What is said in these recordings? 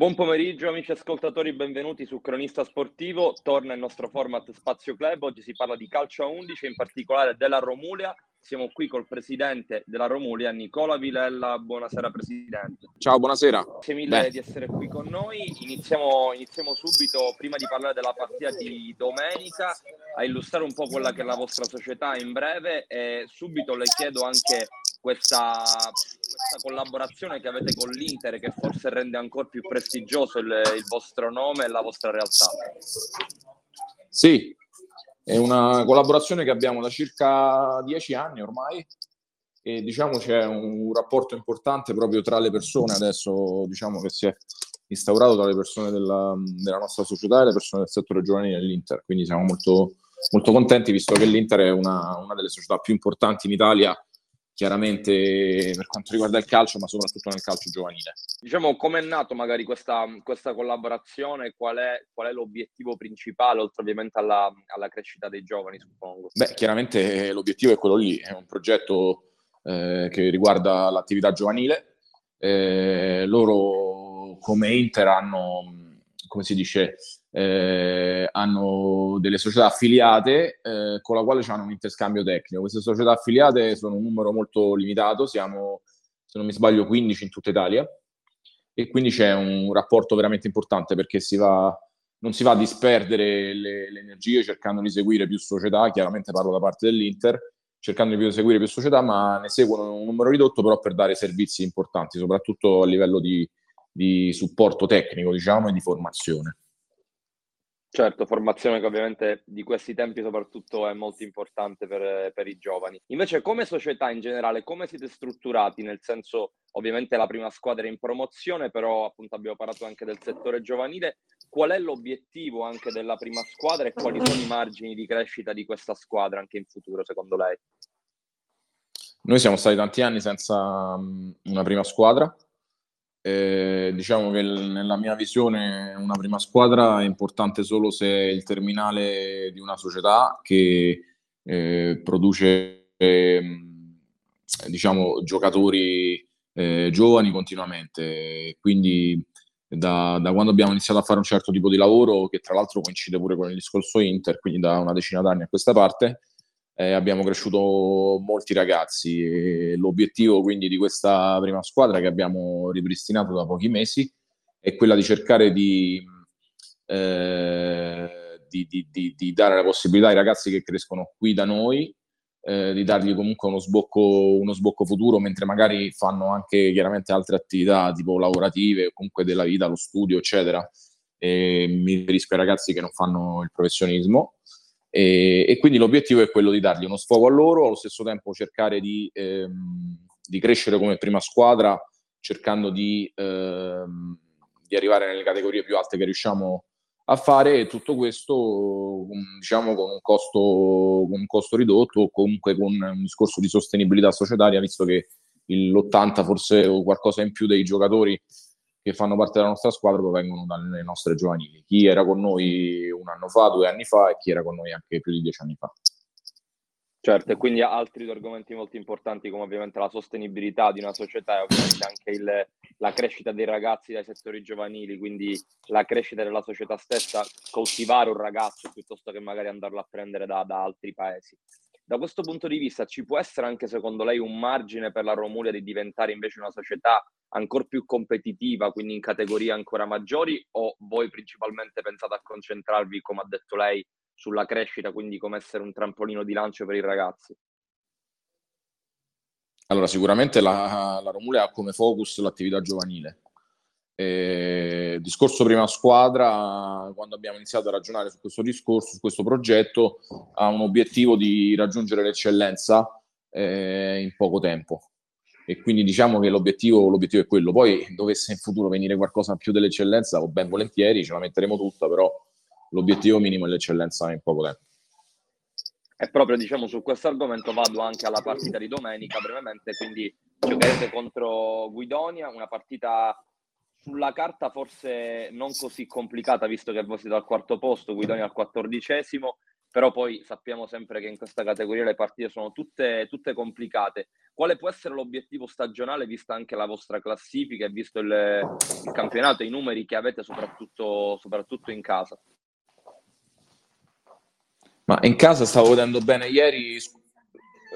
Buon pomeriggio amici ascoltatori, benvenuti su Cronista Sportivo. Torna il nostro format Spazio Club. Oggi si parla di calcio a 11, in particolare della Romulia. Siamo qui col presidente della Romulia, Nicola Vilella. Buonasera presidente. Ciao, buonasera. Grazie mille Beh. di essere qui con noi. Iniziamo, iniziamo subito, prima di parlare della partita di domenica, a illustrare un po' quella che è la vostra società in breve e subito le chiedo anche questa questa collaborazione che avete con l'Inter che forse rende ancora più prestigioso il, il vostro nome e la vostra realtà. Sì, è una collaborazione che abbiamo da circa dieci anni ormai e diciamo c'è un rapporto importante proprio tra le persone adesso diciamo che si è instaurato tra le persone della, della nostra società e le persone del settore giovanile dell'Inter quindi siamo molto, molto contenti visto che l'Inter è una, una delle società più importanti in Italia chiaramente per quanto riguarda il calcio, ma soprattutto nel calcio giovanile. Diciamo, come è nato magari questa, questa collaborazione? Qual è, qual è, l'obiettivo principale, oltre ovviamente alla, alla, crescita dei giovani, suppongo? Beh, chiaramente l'obiettivo è quello lì, è un progetto eh, che riguarda l'attività giovanile. Eh, loro come Inter hanno, come si dice, eh, hanno delle società affiliate eh, con la quale hanno un interscambio tecnico. Queste società affiliate sono un numero molto limitato, siamo, se non mi sbaglio, 15 in tutta Italia e quindi c'è un rapporto veramente importante perché si va, non si va a disperdere le, le energie cercando di seguire più società, chiaramente parlo da parte dell'Inter, cercando di seguire più società, ma ne seguono un numero ridotto però per dare servizi importanti, soprattutto a livello di, di supporto tecnico, diciamo, e di formazione. Certo, formazione che ovviamente di questi tempi soprattutto è molto importante per, per, i giovani. Invece come società in generale, come siete strutturati? Nel senso, ovviamente la prima squadra è in promozione, però appunto abbiamo parlato anche del settore giovanile. Qual è l'obiettivo anche della prima squadra e quali sono i margini di crescita di questa squadra anche in futuro, secondo lei? Noi siamo stati tanti anni senza una prima squadra, eh, diciamo che nella mia visione una prima squadra è importante solo se è il terminale di una società che eh, produce eh, diciamo, giocatori eh, giovani continuamente. Quindi da, da, quando abbiamo iniziato a fare un certo tipo di lavoro, che tra l'altro coincide pure con il discorso Inter, quindi da una decina d'anni a questa parte, eh, abbiamo cresciuto molti ragazzi. L'obiettivo quindi di questa prima squadra che abbiamo ripristinato da pochi mesi è quella di cercare di, eh, di, di, di dare la possibilità ai ragazzi che crescono qui da noi eh, di dargli comunque uno sbocco, uno sbocco futuro mentre magari fanno anche chiaramente altre attività tipo lavorative comunque della vita, lo studio eccetera. E mi riferisco ai ragazzi che non fanno il professionismo e, e, quindi l'obiettivo è quello di dargli uno sfogo a loro, allo stesso tempo cercare di, ehm, di crescere come prima squadra, cercando di, ehm, di, arrivare nelle categorie più alte che riusciamo a fare e tutto questo diciamo con un costo, con un costo ridotto o comunque con un discorso di sostenibilità societaria, visto che l'80 forse o qualcosa in più dei giocatori che fanno parte della nostra squadra provengono dalle nostre giovanili. Chi era con noi un anno fa, due anni fa e chi era con noi anche più di dieci anni fa. Certo, e quindi altri argomenti molto importanti come ovviamente la sostenibilità di una società e ovviamente anche il, la crescita dei ragazzi dai settori giovanili, quindi la crescita della società stessa, coltivare un ragazzo piuttosto che magari andarlo a prendere da, da altri paesi. Da questo punto di vista ci può essere anche secondo lei un margine per la Romulia di diventare invece una società ancora più competitiva, quindi in categorie ancora maggiori, o voi principalmente pensate a concentrarvi, come ha detto lei, sulla crescita, quindi come essere un trampolino di lancio per i ragazzi? Allora, sicuramente la, la Romule ha come focus l'attività giovanile. Eh, discorso prima squadra, quando abbiamo iniziato a ragionare su questo discorso, su questo progetto, ha un obiettivo di raggiungere l'eccellenza eh, in poco tempo e quindi diciamo che l'obiettivo, l'obiettivo, è quello. Poi dovesse in futuro venire qualcosa più dell'eccellenza, o ben volentieri, ce la metteremo tutta, però l'obiettivo minimo è l'eccellenza in poco tempo. E proprio diciamo su questo argomento vado anche alla partita di domenica brevemente, quindi giocherete contro Guidonia, una partita sulla carta forse non così complicata visto che voi siete al quarto posto, Guidonia al quattordicesimo, però poi sappiamo sempre che in questa categoria le partite sono tutte, tutte complicate. Quale può essere l'obiettivo stagionale, vista anche la vostra classifica e visto il, il campionato i numeri che avete soprattutto, soprattutto in casa? Ma in casa stavo vedendo bene ieri,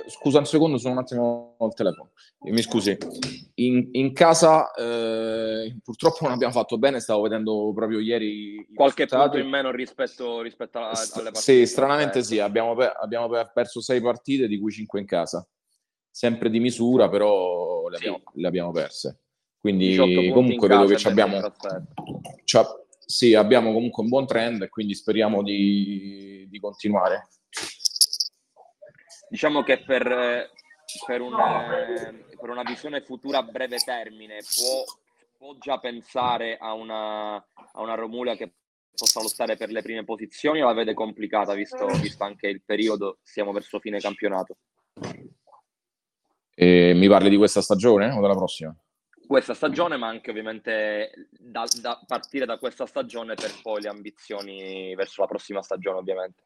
scusa un secondo, sono un attimo al telefono. Mi scusi, in, in casa eh, purtroppo non abbiamo fatto bene, stavo vedendo proprio ieri qualche punto in meno rispetto, rispetto a, alle partite. Sì, stranamente sì, abbiamo, abbiamo, perso sei partite, di cui cinque in casa. Sempre di misura, però le abbiamo, sì. le abbiamo perse. Quindi comunque vedo che abbiamo, sì, abbiamo comunque un buon trend e quindi speriamo di, di continuare. Diciamo che per, per, un, per, una visione futura a breve termine può, può già pensare a una, a una Romulia che possa lottare per le prime posizioni o la vede complicata visto, visto anche il periodo, siamo verso fine campionato? E mi parli di questa stagione o della prossima? questa stagione, ma anche ovviamente da, da, partire da questa stagione per poi le ambizioni verso la prossima stagione, ovviamente.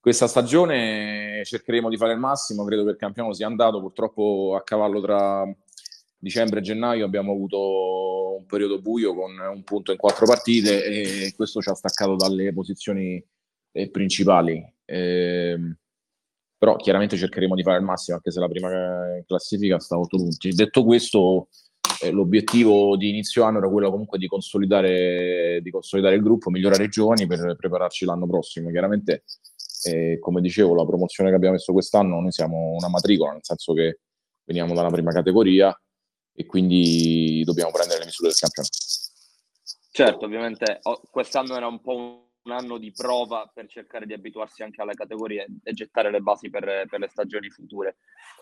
Questa stagione cercheremo di fare il massimo, credo che il campionato sia andato, purtroppo a cavallo tra dicembre e gennaio abbiamo avuto un periodo buio con un punto in quattro partite e questo ci ha staccato dalle posizioni eh, principali. Eh, però chiaramente cercheremo di fare il massimo anche se la prima classifica sta a 8 punti. Detto questo, eh, l'obiettivo di inizio anno era quello comunque di consolidare, di consolidare il gruppo, migliorare i giovani per prepararci l'anno prossimo. Chiaramente, eh, come dicevo, la promozione che abbiamo messo quest'anno, noi siamo una matricola, nel senso che veniamo dalla prima categoria e quindi dobbiamo prendere le misure del campionato. Certo, ovviamente quest'anno era un po' un anno di prova per cercare di abituarsi anche alle categorie e gettare le basi per, per, le stagioni future.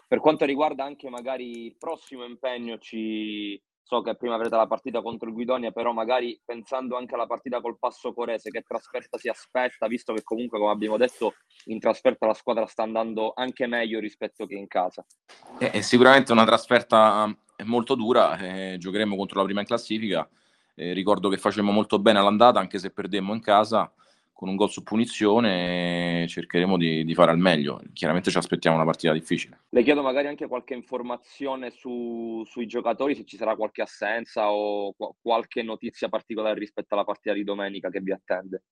Per quanto riguarda anche magari il prossimo impegno, ci... so che prima avrete la partita contro il Guidonia, però magari pensando anche alla partita col Passo Corese, che trasferta si aspetta, visto che comunque, come abbiamo detto, in trasferta la squadra sta andando anche meglio rispetto che in casa. È sicuramente una trasferta molto dura, eh, giocheremo contro la prima in classifica eh, ricordo che facemmo molto bene all'andata, anche se perdemmo in casa con un gol su punizione cercheremo di, di, fare al meglio. Chiaramente ci aspettiamo una partita difficile. Le chiedo magari anche qualche informazione su, sui giocatori, se ci sarà qualche assenza o qu- qualche notizia particolare rispetto alla partita di domenica che vi attende.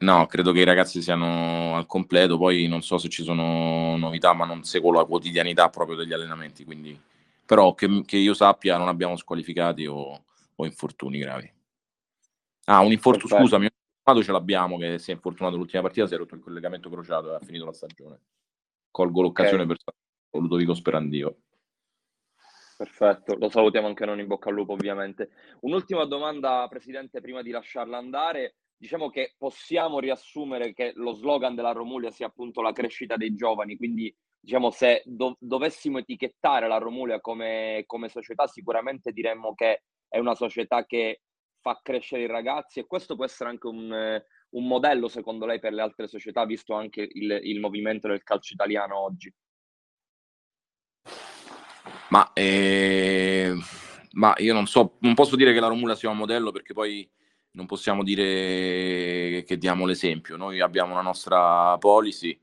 No, credo che i ragazzi siano al completo, poi non so se ci sono novità, ma non seguo la quotidianità proprio degli allenamenti, quindi però che, che io sappia non abbiamo squalificati o, o infortuni gravi. Ah, un infortunio, scusami, ce l'abbiamo che si è infortunato l'ultima partita, si è rotto il collegamento crociato e ha finito la stagione. Colgo l'occasione okay. per Ludovico Sperandio. Perfetto, lo salutiamo anche non in bocca al lupo ovviamente. Un'ultima domanda, Presidente, prima di lasciarla andare. Diciamo che possiamo riassumere che lo slogan della Romulia sia appunto la crescita dei giovani, quindi diciamo se do- dovessimo etichettare la Romulia come, come società, sicuramente diremmo che è una società che fa crescere i ragazzi e questo può essere anche un, un modello secondo lei per le altre società, visto anche il, il movimento del calcio italiano oggi? Ma, eh, ma, io non so, non posso dire che la Romula sia un modello perché poi non possiamo dire che diamo l'esempio. Noi abbiamo una nostra policy,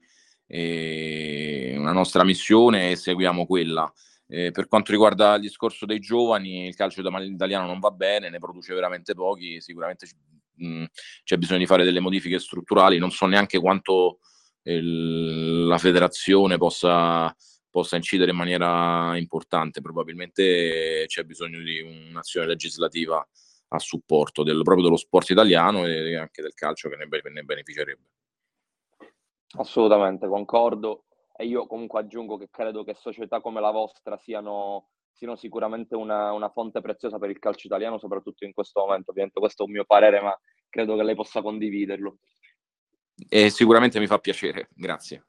eh, una nostra missione e seguiamo quella. Eh, per quanto riguarda il discorso dei giovani, il calcio italiano non va bene, ne produce veramente pochi, sicuramente mh, mm, c'è bisogno di fare delle modifiche strutturali, non so neanche quanto il, la federazione possa, possa, incidere in maniera importante, probabilmente c'è bisogno di un'azione legislativa a supporto del, proprio dello sport italiano e anche del calcio che ne, ne beneficerebbe. Assolutamente, concordo e io comunque aggiungo che credo che società come la vostra siano, siano sicuramente una, una, fonte preziosa per il calcio italiano, soprattutto in questo momento. Ovviamente questo è un mio parere, ma credo che lei possa condividerlo. E sicuramente mi fa piacere, grazie.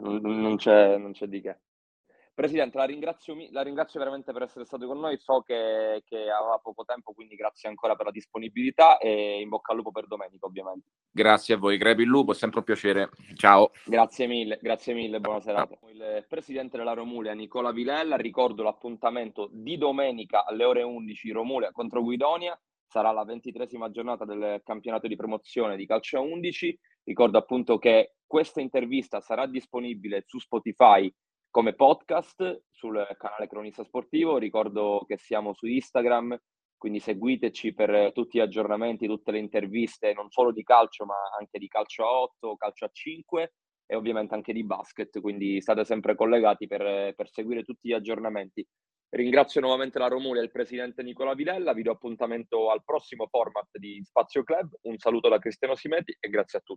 Non, non, c'è, non c'è di che. Presidente, la ringrazio, la ringrazio, veramente per essere stato con noi. So che, che, aveva poco tempo, quindi grazie ancora per la disponibilità e in bocca al lupo per domenica, ovviamente. Grazie a voi, Crepi il lupo, è sempre un piacere. Ciao. Grazie mille, grazie mille, buona serata. Il presidente della Romulia, Nicola Vilella, ricordo l'appuntamento di domenica alle ore 11 Romulia contro Guidonia. Sarà la ventitresima giornata del campionato di promozione di calcio a 11 Ricordo appunto che questa intervista sarà disponibile su Spotify come podcast sul canale Cronista Sportivo. Ricordo che siamo su Instagram, quindi seguiteci per tutti gli aggiornamenti, tutte le interviste, non solo di calcio, ma anche di calcio a 8, calcio a 5 e ovviamente anche di basket, quindi state sempre collegati per, per seguire tutti gli aggiornamenti. Ringrazio nuovamente la Romula e il presidente Nicola Vilella, vi do appuntamento al prossimo format di Spazio Club, un saluto da Cristiano Simeti e grazie a tutti.